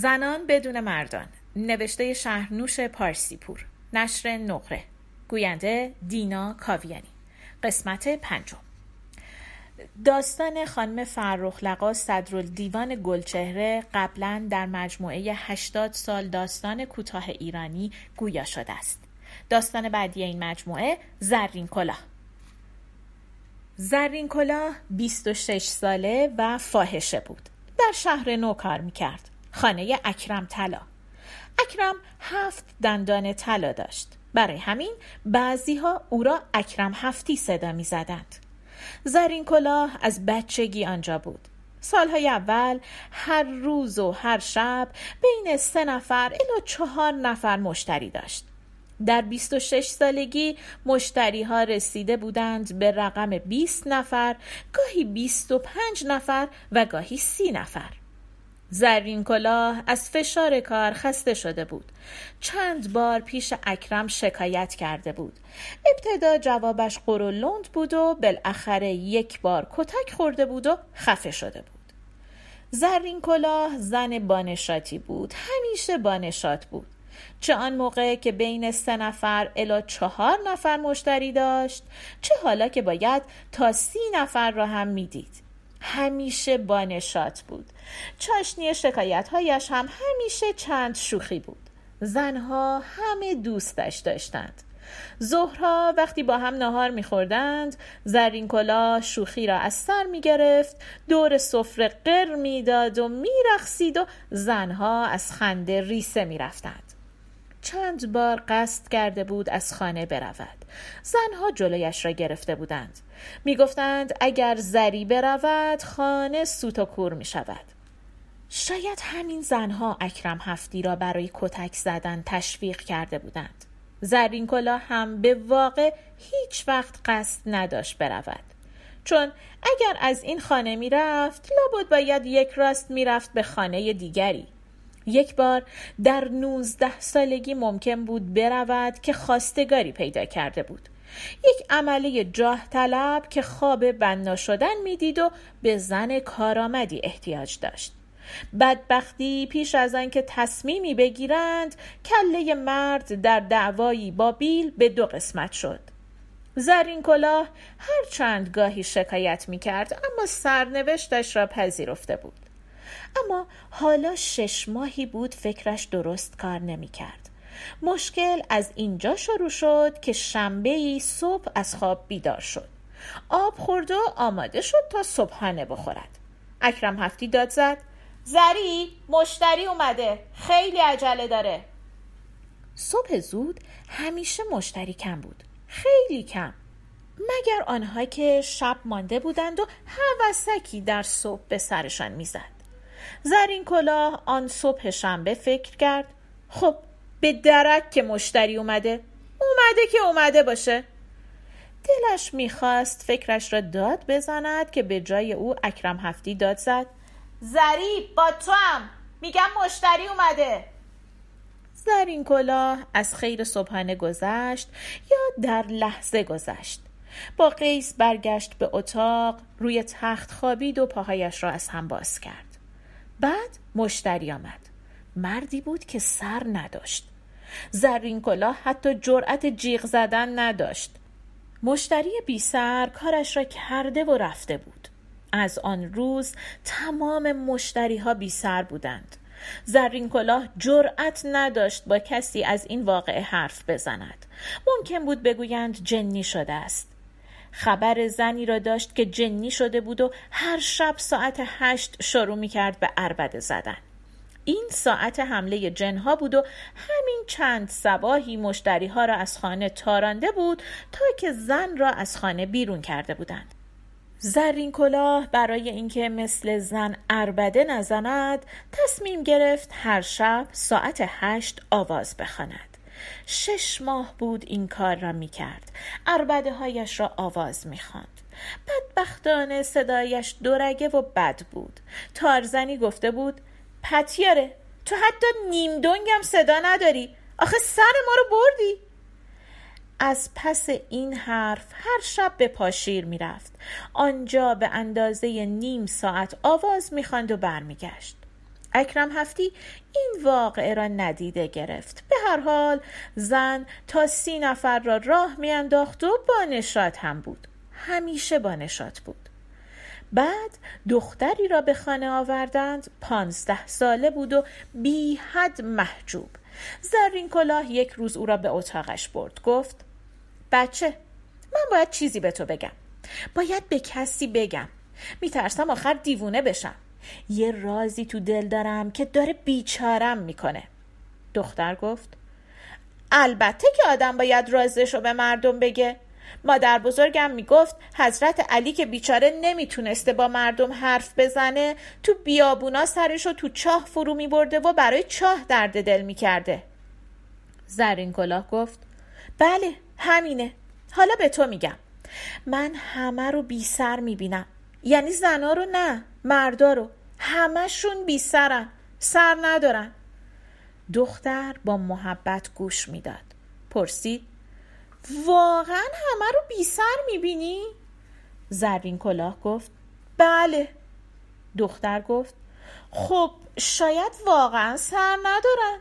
زنان بدون مردان. نوشته شهرنوش پارسیپور. نشر نقره. گوینده دینا کاویانی. قسمت پنجم. داستان خانم فرخ لقا دیوان گلچهره قبلا در مجموعه 80 سال داستان کوتاه ایرانی گویا شده است. داستان بعدی این مجموعه زرین کلاه. زرین کلاه 26 ساله و فاحشه بود. در شهر نو کار می‌کرد. خانه اکرم طلا اکرم هفت دندان طلا داشت برای همین بعضی ها او را اکرم هفتی صدا می زدند. زرین کلاه از بچگی آنجا بود. سالهای اول هر روز و هر شب بین سه نفر الا چهار نفر مشتری داشت. در 26 سالگی مشتری ها رسیده بودند به رقم 20 نفر، گاهی 25 نفر و گاهی 30 نفر. زرین کلاه از فشار کار خسته شده بود. چند بار پیش اکرم شکایت کرده بود. ابتدا جوابش قرولند بود و بالاخره یک بار کتک خورده بود و خفه شده بود. زرین کلاه زن بانشاتی بود. همیشه بانشات بود. چه آن موقع که بین سه نفر الا چهار نفر مشتری داشت چه حالا که باید تا سی نفر را هم می‌دید. همیشه بانشات بود. چاشنی شکایت هایش هم همیشه چند شوخی بود. زنها همه دوستش داشتند. ظهرها وقتی با هم نهار میخوردند زرین کلا شوخی را از سر می‌گرفت دور سفره قر می‌داد و میرخسید و زنها از خنده ریسه می‌رفتند. چند قصد قصد کرده بود از خانه برود. زنها جلویش را گرفته بودند. می‌گفتند اگر زری برود خانه سوت و کور می شود شاید همین زنها اکرم هفتی را برای کتک زدن تشویق کرده بودند. زرین کلا هم به واقع هیچ وقت قصد نداشت برود. چون اگر از این خانه می‌رفت لابد باید یک راست می‌رفت به خانه دیگری. یک بار در نوزده سالگی ممکن بود برود که خواستگاری پیدا کرده بود. یک عمله جاه طلب که خواب بنا شدن می‌دید و به زن کارآمدی احتیاج داشت. بدبختی پیش از آنکه تصمیمی بگیرند کله مرد در دعوایی با بیل به دو قسمت شد. زرین کلاه هر چند گاهی شکایت می کرد اما سرنوشتش را پذیرفته بود. اما حالا شش ماهی بود فکرش درست کار نمی کرد. مشکل از اینجا شروع شد که شنبه ای صبح از خواب بیدار شد. آب خورد و آماده شد تا صبحانه بخورد. اکرم هفتی داد زد زری مشتری اومده خیلی عجله داره صبح زود همیشه مشتری کم بود خیلی کم مگر آنها که شب مانده بودند و هوسکی در صبح به سرشان می‌زد زرین کلاه آن صبح شنبه فکر کرد. خب به درک که مشتری اومده. اومده که اومده باشه. دلش می‌خواست فکرش را داد بزند که به جای او اکرم هفتی داد زد. زری با تو هم میگم مشتری اومده. زرین کلاه از خیر صبحانه گذشت یا در لحظه گذشت. با قیس برگشت به اتاق روی تخت خوابید و پاهایش را از هم باز کرد. بعد مشتری آمد. مردی بود که سر نداشت. زرین کلاه حتی جرأت جیغ زدن نداشت. مشتری بی سر کارش را کرده و رفته بود. از آن روز تمام مشتری ها بی سر بودند. زرین کلاه جرأت نداشت با کسی از این واقعه حرف بزند. ممکن بود بگویند جنی شده است. خبر زنی را داشت که جنی شده بود و هر شب ساعت هشت شروع می کرد به عربده زدن. این ساعت حمله جنها بود و همین چند سباهی مشتری ها را از خانه تارانده بود تا که زن را از خانه بیرون کرده بودند. زرین کلاه برای اینکه مثل زن اربده نزند تصمیم گرفت هر شب ساعت هشت آواز بخواند. شش ماه بود این کار را می کرد اربده هایش را آواز می خواند. بدبختانه صدایش دورگه و بد بود. تارزنی گفته بود پتیاره تو حتی نیم دنگم صدا نداری. آخه سر ما رو بردی. از پس این حرف هر شب به پاشیر می‌رفت. آنجا به اندازه نیم ساعت آواز می‌خواند و برمیگشت. اکرم هفتی این واقعه را ندیده گرفت. به هر حال زن تا سی نفر را راه میانداخت و با نشاد هم بود. همیشه با نشاد بود. بعد دختری را به خانه آوردند. پانزده ساله بود و بی حد محجوب. زرین کلاه یک روز او را به اتاقش برد. گفت بچه من باید چیزی به تو بگم. باید به کسی بگم. میترسم آخر دیوونه بشم. یه رازی تو دل دارم که داره بیچارم می‌کنه. دختر گفت البته که آدم باید رازش رو به مردم بگه. مادر بزرگم می‌گفت حضرت علی که بیچاره نمی‌تونسته با مردم حرف بزنه تو بیابونا سرش رو تو چاه فرو میبرده و برای چاه درد دل می‌کرده. زرین کلاه گفت بله همینه. حالا به تو میگم. من همه رو بی سر می‌بینم. یعنی زنا رو نه. مردا رو. همشون بی سرن. سر ندارن. دختر با محبت گوش می‌داد. پرسید واقعا همه رو بی سر می‌بینی؟ زرین کلاه گفت بله. دختر گفت خب شاید واقعا سر ندارن.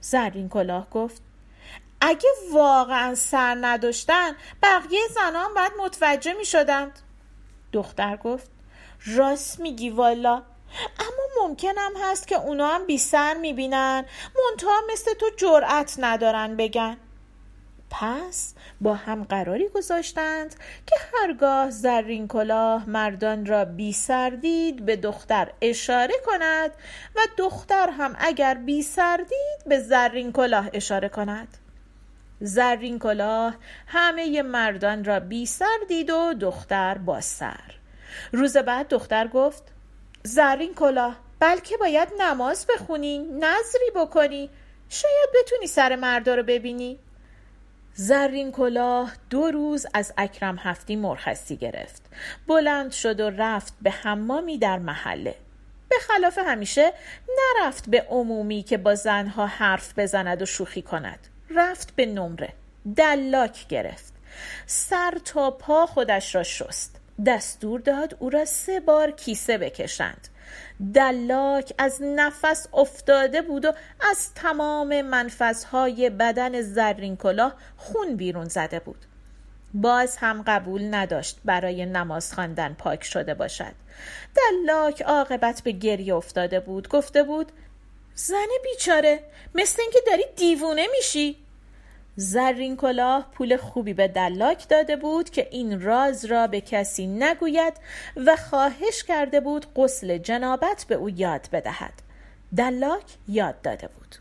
زرین کلاه گفت اگه واقعا سر نداشتن بقیه زنان باید متوجه می شدند دختر گفت راست میگی والا. اما ممکنم هست که اونا هم بی سر می‌بینن. منتها مثل تو جرأت ندارن بگن. پس با هم قراری گذاشتند که هرگاه زرین کلاه مردان را بی سردید به دختر اشاره کند و دختر هم اگر بی سردید به زرین کلاه اشاره کند. زرین کلاه همه مردان را بی سردید و دختر با سر. روز بعد دختر گفت زرین کلاه بلکه باید نماز بخونی نظری بکنی. شاید بتونی سر مردا رو ببینی. زرین کلاه دو روز از اکرم هفتی مرخصی گرفت. بلند شد و رفت به حمامی در محله. به خلاف همیشه نرفت به عمومی که با زنها حرف بزند و شوخی کند. رفت به نمره. دلاک گرفت. سر تا پا خودش را شست. دستور داد او را سه بار کیسه بکشند. دلاک از نفس افتاده بود و از تمام منفذهای بدن زرین کلاه خون بیرون زده بود. باز هم قبول نداشت برای نماز خواندن پاک شده باشد. دلاک عاقبت به گریه افتاده بود گفته بود زن بیچاره مثل اینکه داری دیوونه میشی. زرین کلاه پول خوبی به دلاک داده بود که این راز را به کسی نگوید و خواهش کرده بود غسل جنابت به او یاد بدهد. دلاک یاد داده بود.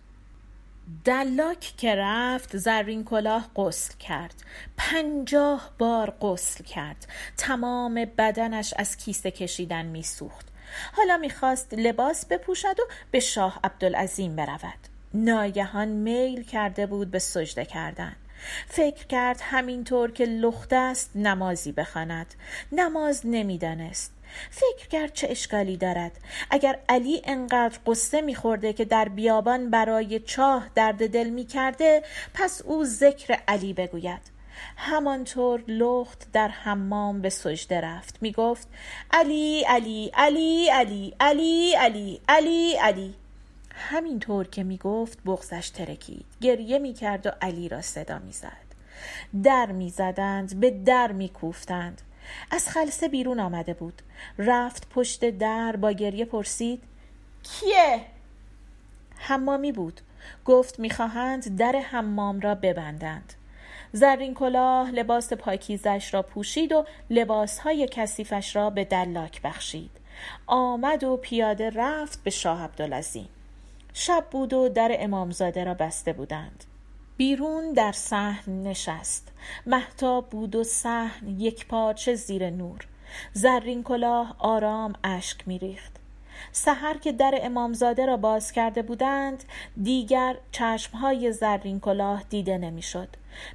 دلاک که رفت زرین کلاه غسل کرد. پنجاه بار غسل کرد. تمام بدنش از کیسه کشیدن میسوخت. حالا می‌خواست لباس بپوشد و به شاه عبدالعظیم برود. ناگهان میل کرده بود به سجده کردن. فکر کرد همینطور که لخت است نمازی بخواند. نماز نمی‌دانست. فکر کرد چه اشکالی دارد. اگر علی انقدر قصه میخورده که در بیابان برای چاه درد دل می‌کرده پس او ذکر علی بگوید. همانطور لخت در حمام به سجده رفت. می‌گفت علی علی علی علی علی علی علی علی. همینطور که می‌گفت بغزش ترکید. گریه می‌کرد و علی را صدا می‌زد. در می‌زدند به در میکوفتند. از خلصه بیرون آمده بود. رفت پشت در با گریه پرسید کیه؟ حمامی بود. گفت می‌خواهند در حمام را ببندند. زرین کلاه لباس پاکیزش را پوشید و لباسهای کثیفش را به دلاک بخشید. آمد و پیاده رفت به شاه عبدالعظیم. شب بود و در امامزاده را بسته بودند. بیرون در صحن نشست. محتاب بود و صحن یک پارچه زیر نور. زرین کلاه آرام اشک میریخت. سحر که در امامزاده را باز کرده بودند دیگر چشمهای زرین کلاه دیده نمی‌شد.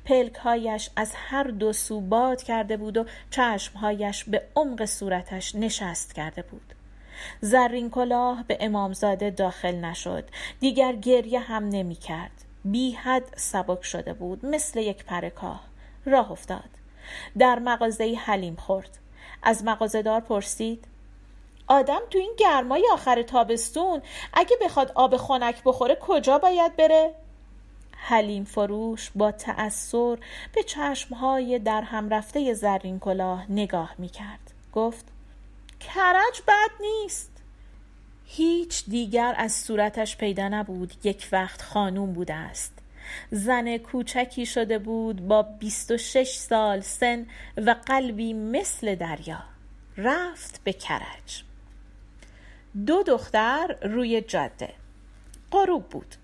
پلکهایش از هر دو سو باد کرده بود و چشمهایش به عمق صورتش نشست کرده بود. زرین کلاه به امامزاده داخل نشد. دیگر گریه هم نمی کرد. بی حد سبک شده بود مثل یک پرکاه راه افتاد. در مغازه حلیم خورد. از مغازهدار پرسید آدم تو این گرمای آخر تابستون اگه بخواد آب خنک بخوره کجا باید بره؟ حلیم فروش با تأثیر به چشمهای در هم رفته زرین کلاه نگاه می کرد. گفت کرج بد نیست. هیچ دیگر از صورتش پیدا نبود. یک وقت خانوم بوده است. زن کوچکی شده بود با بیست و شش سال سن و قلبی مثل دریا. رفت به کرج دو دختر روی جاده. غروب بود.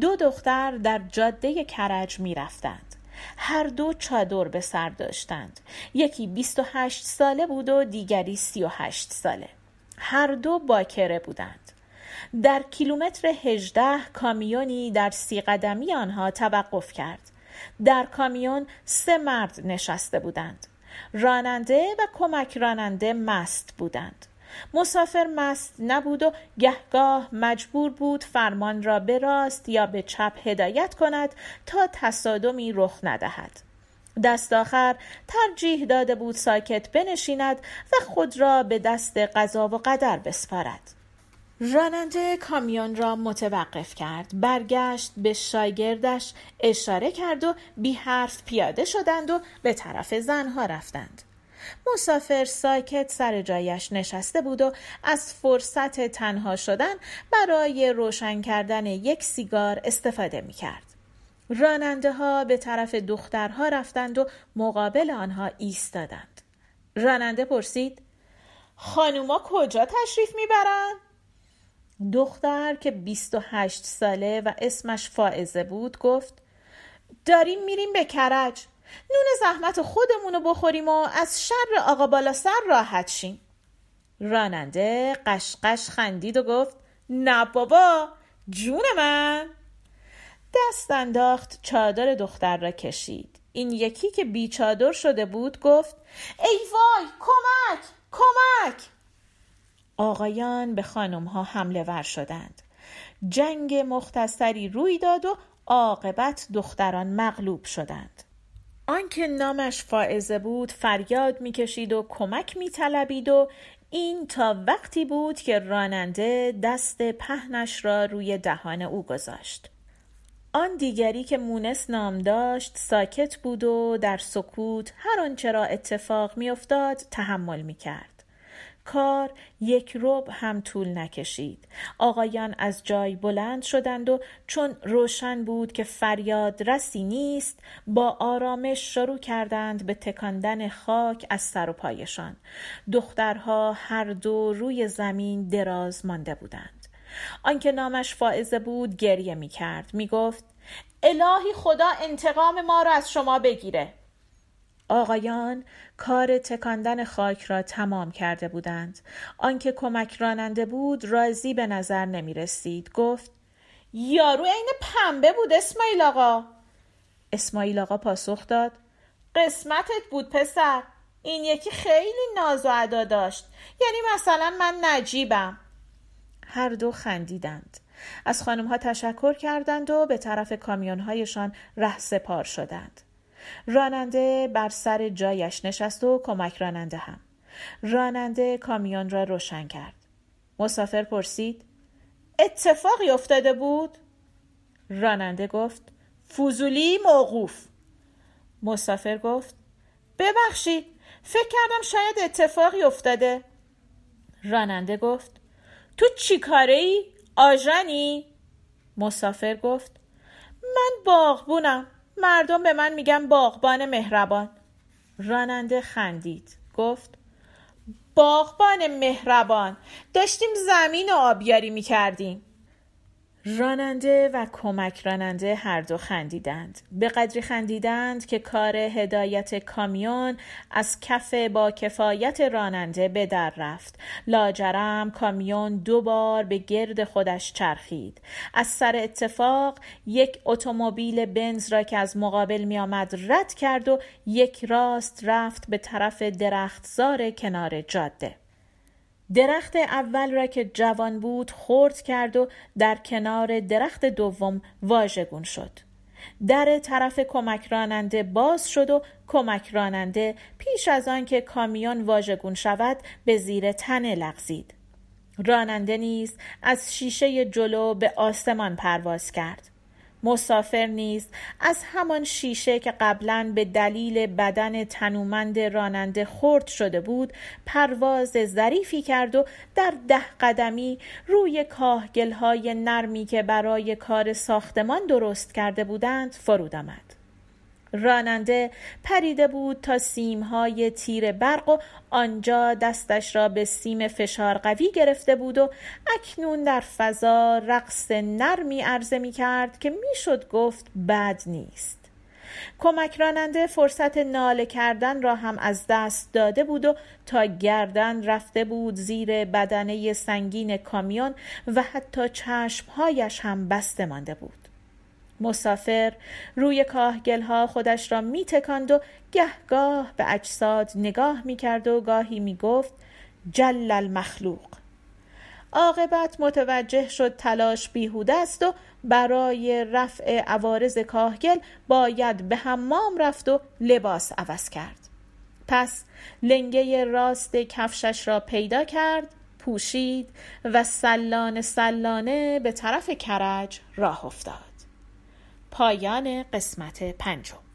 دو دختر در جاده کرج می رفتند. هر دو چادر به سر داشتند. یکی بیست و هشت ساله بود و دیگری سی و هشت ساله. هر دو باکره بودند. در کیلومتر هجده کامیونی در سی قدمی آنها توقف کرد. در کامیون سه مرد نشسته بودند. راننده و کمک راننده مست بودند. مسافر مست نبود و گهگاه مجبور بود فرمان را به راست یا به چپ هدایت کند تا تصادمی رخ ندهد. دست آخر ترجیح داده بود ساکت بنشیند و خود را به دست قضا و قدر بسپارد. راننده کامیون را متوقف کرد. برگشت به شاگردش اشاره کرد و بی حرف پیاده شدند و به طرف زنها رفتند. مسافر ساکت سر جایش نشسته بود و از فرصت تنها شدن برای روشن کردن یک سیگار استفاده می کرد. راننده ها به طرف دخترها رفتند و مقابل آنها ایستادند. راننده پرسید خانوما کجا تشریف می‌برند؟ دختر که 28 ساله و اسمش فائزه بود گفت داریم میریم به کرج نون زحمت خودمونو بخوریم و از شر آقا بالا سر راحت شیم. راننده قشقش خندید و گفت نه بابا جون من. دست انداخت چادر دختر را کشید. این یکی که بیچادر شده بود گفت ای وای کمک کمک. آقایان به خانم ها حمله ور شدند. جنگ مختصری روی داد و عاقبت دختران مغلوب شدند. آنکه نامش فائزه بود فریاد می‌کشید و کمک میطلبید و این تا وقتی بود که راننده دست پهنش را روی دهان او گذاشت. آن دیگری که مونس نام داشت ساکت بود و در سکوت هر آنچه را اتفاق میافتاد تحمل می‌کرد. کار یک رب هم طول نکشید. آقایان از جای بلند شدند و چون روشن بود که فریاد رسی نیست با آرامش شروع کردند به تکاندن خاک از سر و پایشان. دخترها هر دو روی زمین دراز مانده بودند. آنکه نامش فائزه بود گریه می کرد می گفت الهی خدا انتقام ما را از شما بگیره. آقایان کار تکاندن خاک را تمام کرده بودند. آنکه کمک راننده بود راضی به نظر نمی رسید گفت یارو عین پنبه بود اسماعیل آقا. اسماعیل آقا پاسخ داد قسمتت بود پسر. این یکی خیلی ناز و ادا داشت. یعنی مثلا من نجیبم. هر دو خندیدند. از خانم ها تشکر کردند و به طرف کامیون هایشان ره سپار شدند. راننده بر سر جایش نشست و کمک راننده هم. راننده کامیون را روشن کرد. مسافر پرسید اتفاقی افتاده بود؟ راننده گفت فوزولی موقوف. مسافر گفت ببخشید فکر کردم شاید اتفاقی افتاده. راننده گفت تو چی کاره ای؟ آژنی؟ مسافر گفت من باغبونم. مردم به من میگن باغبان مهربان. راننده خندید. گفت باغبان مهربان داشتیم زمین و آبیاری می‌کردیم. راننده و کمک راننده هر دو خندیدند. به قدری خندیدند که کار هدایت کامیون از کف با کفایت راننده به در رفت. لاجرم کامیون دو بار به گرد خودش چرخید. از سر اتفاق یک اتومبیل بنز را که از مقابل می آمد رد کرد و یک راست رفت به طرف درختزار کنار جاده. درخت اول را که جوان بود خورد کرد و در کنار درخت دوم واژگون شد. در طرف کمک راننده باز شد و کمک راننده پیش از آن که کامیون واژگون شود به زیر تنه لغزید. راننده نیز از شیشه جلو به آسمان پرواز کرد. مسافر نیز از همان شیشه که قبلا به دلیل بدن تنومند راننده خرد شده بود پرواز ظریفی کرد و در ده قدمی روی کاهگلهای نرمی که برای کار ساختمان درست کرده بودند فرود آمد. راننده پریده بود تا سیمهای تیر برق و آنجا دستش را به سیم فشار قوی گرفته بود و اکنون در فضا رقص نرمی عرضه می کرد که می‌شد گفت بد نیست. کمک راننده فرصت ناله کردن را هم از دست داده بود و تا گردن رفته بود زیر بدنه سنگین کامیون و حتی چشمهایش هم بسته مانده بود. مسافر. روی کاهگلها خودش را می تکاند و گهگاه به اجساد نگاه می کرد و گاهی می گفت جل المخلوق. عاقبت متوجه شد تلاش بیهوده است و برای رفع عوارض کاهگل باید به حمام رفت و لباس عوض کرد. پس لنگه راست کفشش را پیدا کرد پوشید و سلانه سلانه به طرف کرج راه افتاد. پایان قسمت پنجم.